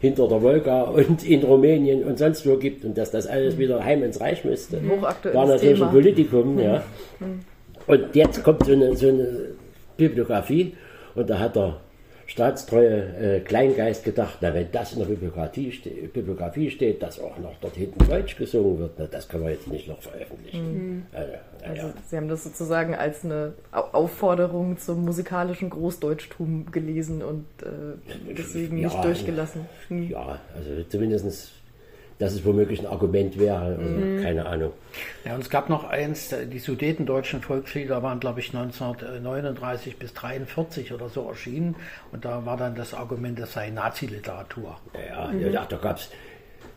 hinter der Wolga und in Rumänien und sonst wo gibt und dass das alles wieder heim ins Reich müsste. Mhm. War natürlich ein Politikum, ja. Mhm. Und jetzt kommt so eine, so eine Bibliografie und da hat er staatstreue äh, Kleingeist gedacht, na, wenn das in der Bibliografie, ste Bibliografie steht, dass auch noch dort hinten Deutsch gesungen wird, na, das können wir jetzt nicht noch veröffentlichen. Mhm. Also, also ja. Sie haben das sozusagen als eine Aufforderung zum musikalischen Großdeutschtum gelesen und äh, deswegen ja, nicht durchgelassen. Mhm. Ja, also zumindest dass es womöglich ein Argument wäre. Also mhm. Keine Ahnung. Ja, und es gab noch eins, die sudetendeutschen Volkslieder waren, glaube ich, 1939 bis 1943 oder so erschienen. Und da war dann das Argument, das sei Nazi-Literatur. Ja, mhm. ja, da gab es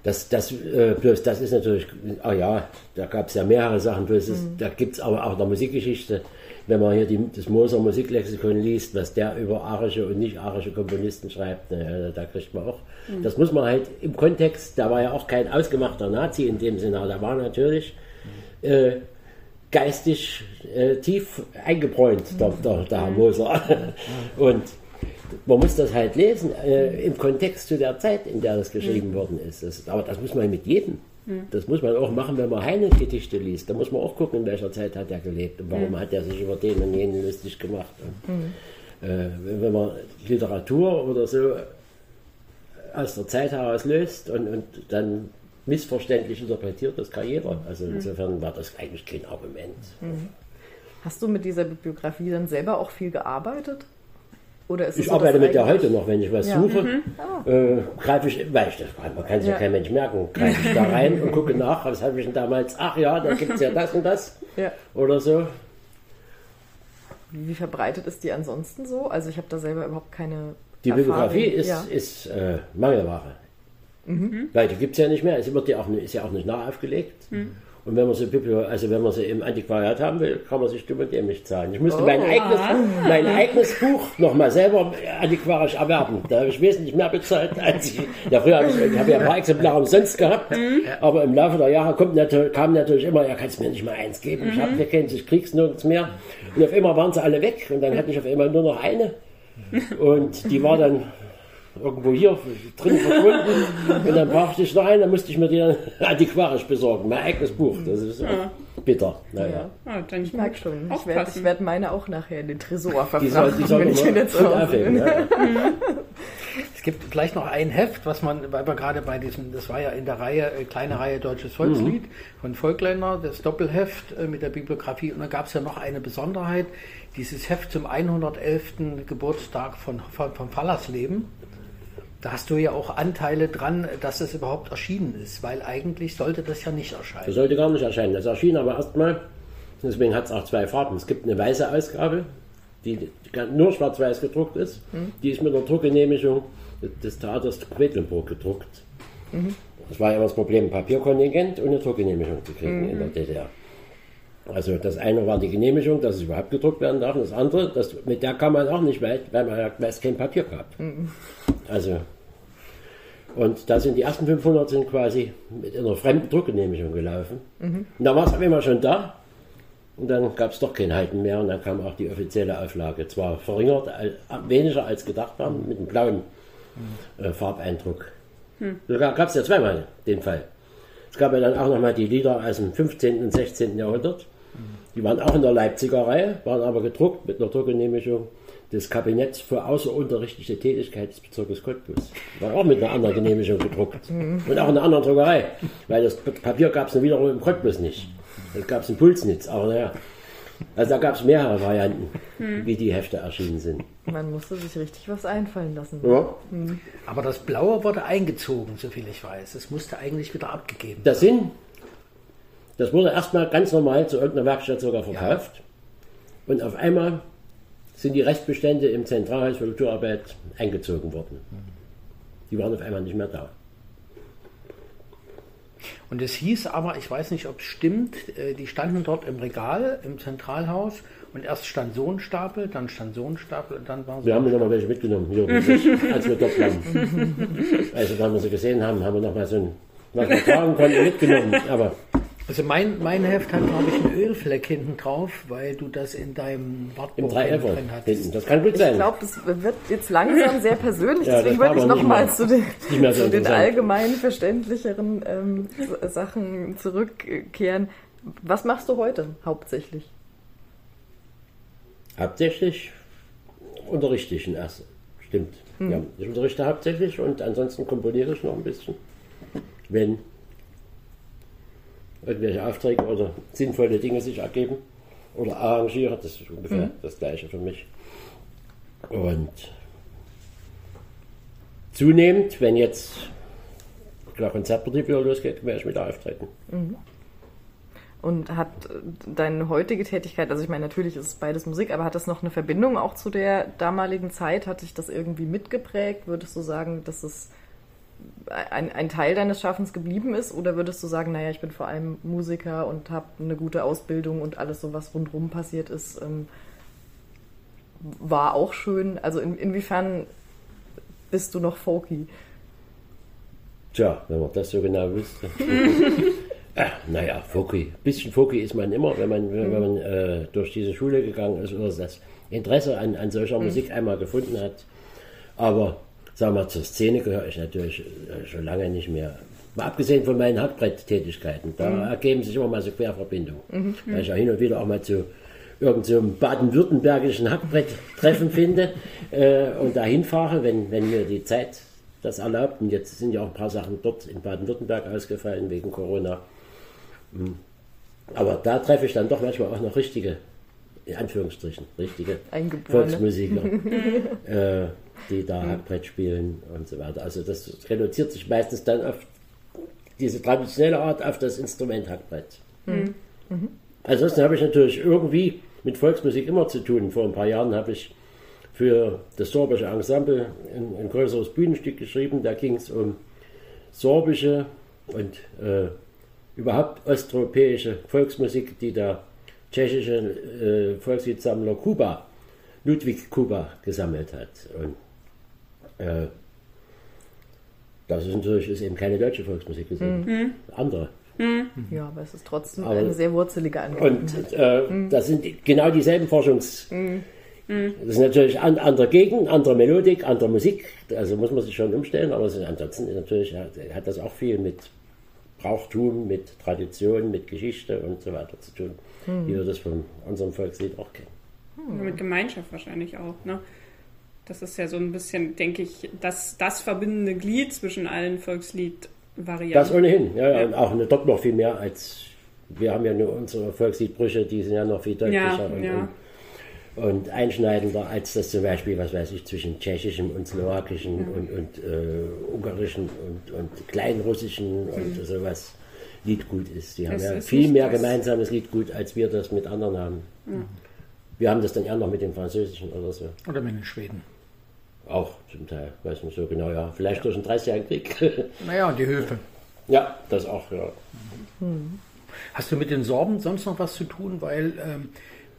Das, das, äh, bloß das ist natürlich, ah ja, da gab es ja mehrere Sachen, bloß ist, mhm. da gibt es aber auch in der Musikgeschichte, wenn man hier die, das Moser Musiklexikon liest, was der über arische und nicht arische Komponisten schreibt, na, da kriegt man auch. Mhm. Das muss man halt im Kontext, da war ja auch kein ausgemachter Nazi in dem Sinne, da war natürlich äh, geistig äh, tief eingebräunt, der, der, der Herr Moser. <laughs> und man muss das halt lesen äh, im Kontext zu der Zeit, in der das geschrieben worden ist. Das, aber das muss man mit jedem. Das muss man auch machen, wenn man Heine-Gedichte liest. Da muss man auch gucken, in welcher Zeit hat er gelebt und warum hat er sich über den und jenen lustig gemacht. Und, äh, wenn man Literatur oder so aus der Zeit heraus löst und, und dann missverständlich interpretiert, das kann jeder. Also insofern war das eigentlich kein Argument. Hast du mit dieser Bibliografie dann selber auch viel gearbeitet? Oder ist ich arbeite mit der heute noch, wenn ich was ja. suche, mhm. ah. äh, greife ich, weil ich das, man kann sich ja. ja kein Mensch merken, greife ich da rein und gucke nach, was habe ich denn damals, ach ja, da <laughs> gibt es ja das und das ja. oder so. Wie verbreitet ist die ansonsten so? Also ich habe da selber überhaupt keine Die Bibliografie ist, ist äh, Mangelware. Mhm. Weil die gibt es ja nicht mehr, es wird ja auch, ist ja auch nicht nachaufgelegt. Mhm. Und wenn man sie, also wenn man sie im Antiquariat haben will, kann man sich dumm und dämlich zahlen. Ich musste oh, mein, eigenes, mein eigenes Buch nochmal selber antiquarisch erwerben. Da habe ich wesentlich mehr bezahlt als ich. Ja, früher habe ich, ich habe ja ein paar Exemplare umsonst gehabt, mhm. aber im Laufe der Jahre kommt natürlich, kam natürlich immer, ja, kannst mir nicht mal eins geben. Ich habe mhm. keins, ich krieg's nirgends mehr. Und auf einmal waren sie alle weg und dann hatte ich auf einmal nur noch eine. <laughs> Und die war dann irgendwo hier drin verschwunden. und dann brauchte ich noch einen, dann musste ich mir den antiquarisch besorgen. Mein eigenes Buch. Das ist ja. bitter. Naja. Ja. Ja, ich merke schon. Ich werde werd meine auch nachher in den Tresor verfrachten, die soll, die soll wenn ich ja. <laughs> Es gibt vielleicht noch ein Heft, was man, weil wir gerade bei diesem, das war ja in der Reihe, äh, kleine Reihe Deutsches Volkslied mhm. von Volkländer, das Doppelheft äh, mit der Bibliografie. Und dann gab es ja noch eine Besonderheit, dieses Heft zum 111. Geburtstag von, von, von Fallersleben. Da hast du ja auch Anteile dran, dass es überhaupt erschienen ist, weil eigentlich sollte das ja nicht erscheinen. Das sollte gar nicht erscheinen. Das erschien aber erstmal, deswegen hat es auch zwei Farben. Es gibt eine weiße Ausgabe, die nur schwarz-weiß gedruckt ist. Mhm. Die ist mit der Druckgenehmigung des Theaters Quedlinburg gedruckt. Mhm. Das war ja immer das Problem, Papierkontingent und eine Druckgenehmigung zu kriegen mhm. in der DDR. Also das eine war die Genehmigung, dass es überhaupt gedruckt werden darf. Und das andere, das, mit der kann man auch nicht weit, weil man ja meist kein Papier gab. Mhm. Also, und da sind die ersten 500 sind quasi mit einer fremden Druckgenehmigung gelaufen. Mhm. Und da war es einmal schon da. Und dann gab es doch kein Halten mehr und dann kam auch die offizielle Auflage. Zwar verringert, weniger als gedacht haben, mit einem blauen mhm. äh, Farbeindruck. Mhm. Da gab es ja zweimal den Fall. Es gab ja dann auch nochmal die Lieder aus dem 15. und 16. Jahrhundert. Die waren auch in der Leipziger Reihe, waren aber gedruckt mit einer Druckgenehmigung des Kabinetts für außerunterrichtliche Tätigkeit des Bezirkes Cottbus. War auch mit einer anderen Genehmigung gedruckt. Und auch in einer anderen Druckerei. Weil das Papier gab es wiederum im Cottbus nicht. Das gab es in Pulsnitz. Aber naja. Also da gab es mehrere Varianten, hm. wie die Hefte erschienen sind. Man musste sich richtig was einfallen lassen. Ja. Hm. Aber das Blaue wurde eingezogen, soviel ich weiß. Es musste eigentlich wieder abgegeben werden. Das sind, das wurde erstmal ganz normal zu irgendeiner Werkstatt sogar verkauft. Ja. Und auf einmal sind die Restbestände im Zentralhaus für Kulturarbeit eingezogen worden. Die waren auf einmal nicht mehr da. Und es hieß aber, ich weiß nicht, ob es stimmt, äh, die standen dort im Regal im Zentralhaus und erst stand so ein Stapel, dann stand so ein Stapel und dann war so Wir haben nochmal welche mitgenommen, hier, <laughs> als wir dort waren. also, da wir sie gesehen haben, haben wir nochmal so ein, was wir tragen konnten, mitgenommen. Aber also mein, mein Heft hat, glaube ich, einen Ölfleck hinten drauf, weil du das in deinem Wartbuch drin hattest. Das kann gut sein. Ich glaube, das wird jetzt langsam sehr persönlich. ja, Deswegen wollte ich nochmal zu den, so zu den allgemein verständlicheren ähm, Sachen zurückkehren. Was machst du heute hauptsächlich? Hauptsächlich unterrichte ich in ersten. Stimmt. Hm. Ja, ich unterrichte hauptsächlich und ansonsten komponiere ich noch ein bisschen. Wenn irgendwelche Aufträge oder sinnvolle Dinge sich ergeben oder arrangiere. Das ist ungefähr mhm. das Gleiche für mich. Und zunehmend, wenn jetzt der Konzertbetrieb wieder losgeht, werde ich wieder auftreten. Mhm. Und hat deine heutige Tätigkeit, also ich meine, natürlich ist es beides Musik, aber hat das noch eine Verbindung auch zu der damaligen Zeit? Hat sich das irgendwie mitgeprägt? Würdest du sagen, dass es ein, ein Teil deines Schaffens geblieben ist? Oder würdest du sagen, naja, ich bin vor allem Musiker und habe eine gute Ausbildung und alles so, was rundherum passiert ist, ähm, war auch schön? Also in, inwiefern bist du noch folky? Tja, wenn man das so genau wüsste. äh, <laughs> naja, folky. Ein bisschen folky ist man immer, wenn man, wenn man äh, durch diese Schule gegangen ist oder das Interesse an, an solcher mhm. Musik einmal gefunden hat. Aber sagen wir mal, zur Szene gehöre ich natürlich äh, schon lange nicht mehr. Mal abgesehen von meinen Hackbrett-Tätigkeiten, da mhm. ergeben sich immer mal so Querverbindungen. Mhm. Weil ich ja hin und wieder auch mal zu irgendeinem so baden-württembergischen Hackbrett-Treffen <laughs> finde äh, und dahin fahre, wenn, wenn mir die Zeit das erlaubt. Und jetzt sind ja auch ein paar Sachen dort in Baden-Württemberg ausgefallen wegen Corona. Hm. Aber da treffe ich dann doch manchmal auch noch richtige, in Anführungsstrichen, richtige Volksmusiker, <laughs> äh, die da Hackbrett spielen und so weiter. Also das reduziert sich meistens dann auf diese traditionelle Art auf das Instrument Hackbrett. Mhm. Mhm. Ansonsten habe ich natürlich irgendwie mit Volksmusik immer zu tun. Vor ein paar Jahren habe ich für das sorbische Ensemble ein, ein größeres Bühnenstück geschrieben. Da ging es um sorbische und äh, überhaupt osteuropäische Volksmusik, die der tschechische äh, Volksliedsammler Kuba, Ludwig Kuba, gesammelt hat. Und äh, das ist natürlich ist eben keine deutsche Volksmusik, das sind mhm. andere. Mhm. Ja, aber es ist trotzdem aber, eine sehr wurzelige Angelegenheit. Und äh, mhm. das sind genau dieselben Forschungs... Mhm. Das ist natürlich an, andere Gegend, andere Melodik, andere Musik. Also muss man sich schon umstellen, aber ansonsten natürlich hat, hat das auch viel mit Brauchtum, mit Tradition, mit Geschichte und so weiter zu tun, mhm. wie wir das von unserem Volkslied auch kennen. Mhm. Mit Gemeinschaft wahrscheinlich auch, ne? Das ist ja so ein bisschen, denke ich, das, das verbindende Glied zwischen allen Volkslied Varianten. Das ohnehin, ja, ja. Und auch eine dort noch viel mehr als wir haben ja nur unsere Volksliedbrüche, die sind ja noch viel deutlicher ja, und, ja. und, und, einschneidender als das zum Beispiel, was weiß ich, zwischen tschechischem und slowakischem mhm. und, und äh, ungarischen und, und kleinrussischen mhm. und sowas Liedgut ist. Die das haben ja viel mehr gemeinsames Liedgut, als wir das mit anderen haben. Mhm. Wir haben das dann eher noch mit dem Französischen oder so. Oder mit den Schweden. Auch zum Teil, weiß nicht so genau, ja. Vielleicht durch den 30-jährigen Krieg. <laughs> naja, und die Höfe. Ja, das auch, ja. Hm. Hast du mit den Sorben sonst noch was zu tun? Weil ähm,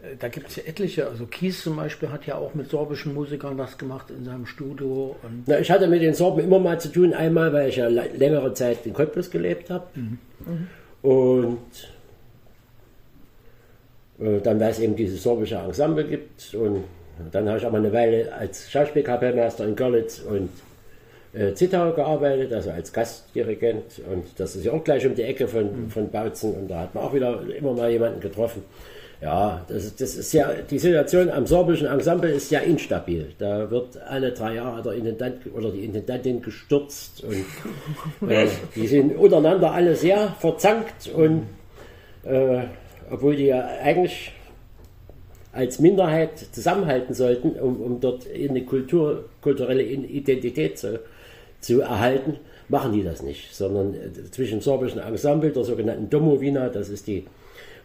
äh, da gibt es ja etliche. Also Kies zum Beispiel hat ja auch mit sorbischen Musikern was gemacht in seinem Studio. Na, ich hatte mit den Sorben immer mal zu tun. Einmal, weil ich ja längere Zeit in Cottbus gelebt habe. Mhm. Mhm. Und äh, dann, weil es eben dieses sorbische Ensemble gibt und dann habe ich auch mal eine Weile als Schauspielkapellmeister in Görlitz und äh, Zittau gearbeitet, also als Gastdirigent. Und das ist ja auch gleich um die Ecke von, mhm. von Bautzen. Und da hat man auch wieder immer mal jemanden getroffen. Ja, das, das ist ja, die Situation am sorbischen Ensemble ist ja instabil. Da wird alle drei Jahre der Intendant oder die Intendantin gestürzt und äh, <laughs> die sind untereinander alle sehr verzankt und äh, obwohl die ja eigentlich als Minderheit zusammenhalten sollten, um, um dort eine Kultur, kulturelle Identität zu, zu erhalten, machen die das nicht, sondern äh, zwischen sorbischen Ensemble, der sogenannten Domovina, das ist die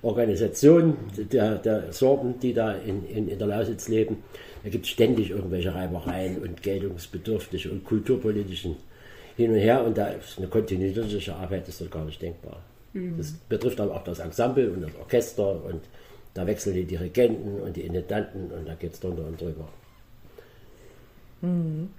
Organisation der, der Sorben, die da in, in, in der Lausitz leben, da gibt es ständig irgendwelche Reibereien und geltungsbedürftige und kulturpolitischen hin und her und da ist eine kontinuierliche Arbeit ist dort gar nicht denkbar. Mhm. Das betrifft aber auch das Ensemble und das Orchester und da wechseln die Dirigenten und die Intendanten und da geht es drunter und drüber. Mhm.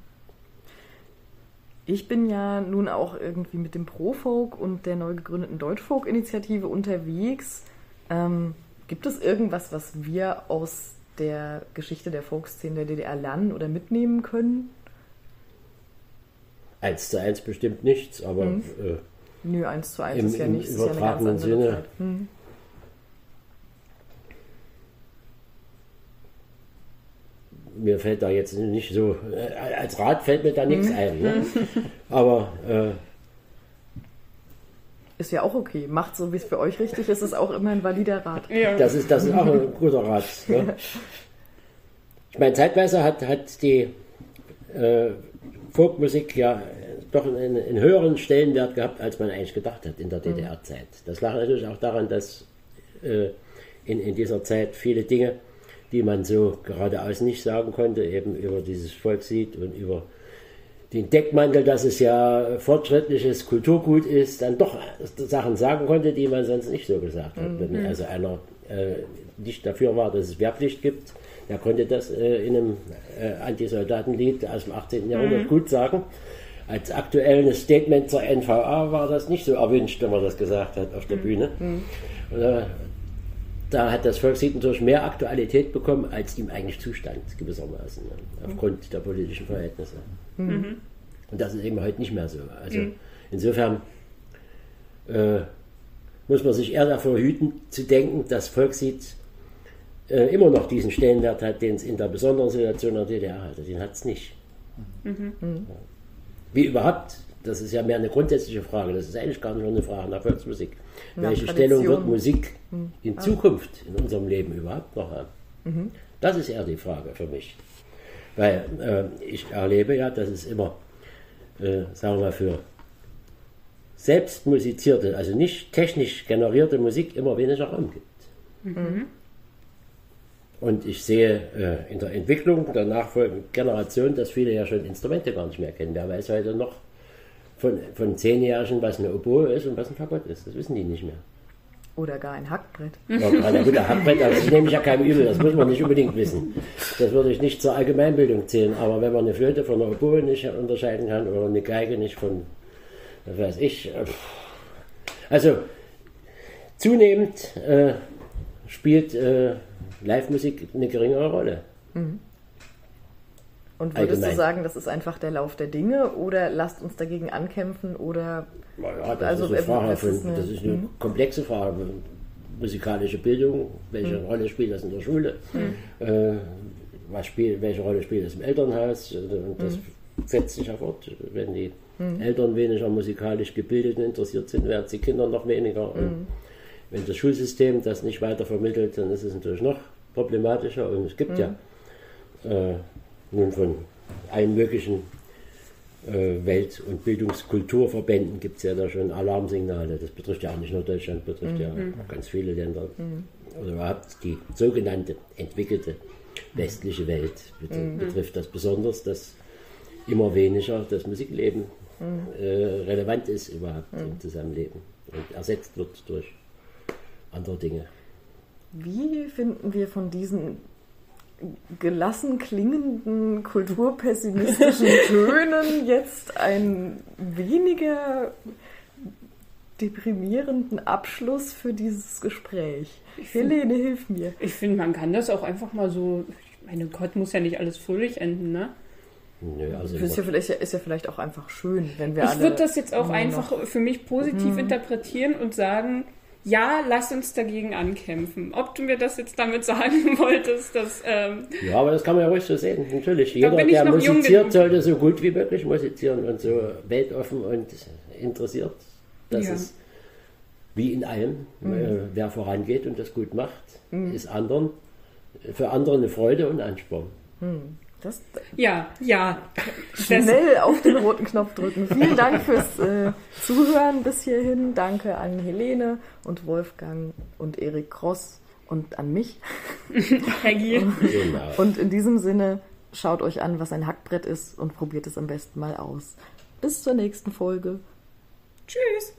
Ich bin ja nun auch irgendwie mit dem Profolk und der neu gegründeten Deutschfolk-Initiative unterwegs. Ähm, gibt es irgendwas, was wir aus der Geschichte der Folkszene der DDR lernen oder mitnehmen können? Eins zu eins bestimmt nichts, aber. Mhm. Äh, Nö, eins zu eins im, ist ja nichts. Im übertragenen ja Sinne. Mhm. Mir fällt da jetzt nicht so, äh, als Rat fällt mir da nichts mhm. ein. Ne? Aber äh, ist ja auch okay. Macht so, wie es für euch richtig ist, ist auch immer ein valider Rat. Ja. Das, ist, das ist auch ein guter Rat. Ne? Ich meine, zeitweise hat, hat die äh, Folkmusik ja doch einen, einen, höheren Stellenwert gehabt, als man eigentlich gedacht hat in der mhm. DDR-Zeit. Das lag natürlich auch daran, dass äh, in, in dieser Zeit viele Dinge die man so geradeaus nicht sagen konnte, eben über dieses Volkslied und über den Deckmantel, dass es ja fortschrittliches Kulturgut ist, dann doch Sachen sagen konnte, die man sonst nicht so gesagt hat. Wenn mhm. also einer äh, nicht dafür war, dass es Wehrpflicht gibt, der konnte das äh, in einem äh, Antisoldatenlied aus dem 18. Jahrhundert mhm. gut sagen. Als aktuelles Statement zur NVA war das nicht so erwünscht, wenn man das gesagt hat auf der mhm. Bühne. Mhm. Und, äh, da hat das Volkslied natürlich mehr Aktualität bekommen, als ihm eigentlich zustand, gewissermaßen, ne? aufgrund der politischen Verhältnisse. Mhm. Und das ist eben heute nicht mehr so. Also mhm. insofern äh, muss man sich eher davor hüten, zu denken, dass Volkslied äh, immer noch diesen Stellenwert hat, den es in der besonderen Situation der DDR hatte. Den hat es nicht. Mhm. Wie überhaupt, das ist ja mehr eine grundsätzliche Frage, das ist eigentlich gar nicht nur eine Frage nach Volksmusik. Nach Welche Tradition. Stellung wird Musik mhm. in Zukunft in unserem Leben überhaupt noch haben? Mhm. Das ist eher die Frage für mich. Weil äh, ich erlebe ja, dass es immer, äh, sagen wir mal, für selbst musizierte, also nicht technisch generierte Musik immer weniger Raum gibt. Mhm. Und ich sehe äh, in der Entwicklung der nachfolgenden Generation, dass viele ja schon Instrumente gar nicht mehr kennen. Wer weiß heute noch von, von Zehnjährigen, was eine Oboe ist und was ein Fagott ist. Das wissen die nicht mehr. Oder gar ein Hackbrett. Ja, na gut, ein Hackbrett, aber das nehme ich ja keinem übel, das muss man nicht unbedingt wissen. Das würde ich nicht zur Allgemeinbildung zählen, aber wenn man eine Flöte von einer Oboe nicht unterscheiden kann oder eine Geige nicht von, was weiß ich. Äh, also, zunehmend äh, spielt äh, Live-Musik eine geringere Rolle. Mhm. Und würdest Allgemein. du sagen, das ist einfach der Lauf der Dinge oder lasst uns dagegen ankämpfen oder ja, das, also, ist, Frage von, ist eine, das ist eine mhm. komplexe Frage. Musikalische Bildung, welche mhm. Rolle spielt das in der Schule? Mhm. Äh, was spielt, welche Rolle spielt das im Elternhaus? Und das mhm. setzt sich ja fort. Wenn die mhm. Eltern weniger musikalisch gebildet und interessiert sind, werden die Kinder noch weniger. Und wenn das Schulsystem das nicht weiter vermittelt, dann ist es natürlich noch problematischer. Und es gibt ja äh, nun von allen möglichen äh, Welt- und Bildungskulturverbänden gibt es ja da schon Alarmsignale. Das betrifft ja auch nicht nur Deutschland, betrifft mhm. ja ganz viele Länder. Mhm. Oder überhaupt die sogenannte entwickelte westliche Welt mhm. betrifft das besonders, dass immer weniger das Musikleben mhm. äh, relevant ist überhaupt mhm. im Zusammenleben und ersetzt wird durch andere Dinge. Wie finden wir von diesen gelassen klingenden kulturpessimistischen <laughs> Tönen jetzt einen weniger deprimierenden Abschluss für dieses Gespräch. Ich Helene, find, hilf mir. Ich finde, man kann das auch einfach mal so. Ich meine, Gott muss ja nicht alles fröhlich enden, ne? Nö, also ist, ja vielleicht, ist ja vielleicht auch einfach schön, wenn wir ich alle. Ich würde das jetzt auch einfach für mich positiv mhm. interpretieren und sagen, ja, lass uns dagegen ankämpfen. Ob du mir das jetzt damit sagen <laughs> wolltest, dass. Ähm, ja, aber das kann man ja ruhig so sehen. Natürlich, jeder, der musiziert, sollte so gut wie möglich musizieren und so weltoffen und interessiert. Das ja. ist wie in allem. Mhm. Äh, wer vorangeht und das gut macht, mhm. ist anderen, für andere eine Freude und Ansporn. Mhm. Das ja, ja. Schnell auf den roten Knopf drücken. Vielen Dank fürs äh, Zuhören bis hierhin. Danke an Helene und Wolfgang und Erik Kross und an mich. <laughs> Peggy. genau. und in diesem Sinne, schaut euch an, was ein Hackbrett ist und probiert es am besten mal aus. Bis zur nächsten Folge. Tschüss.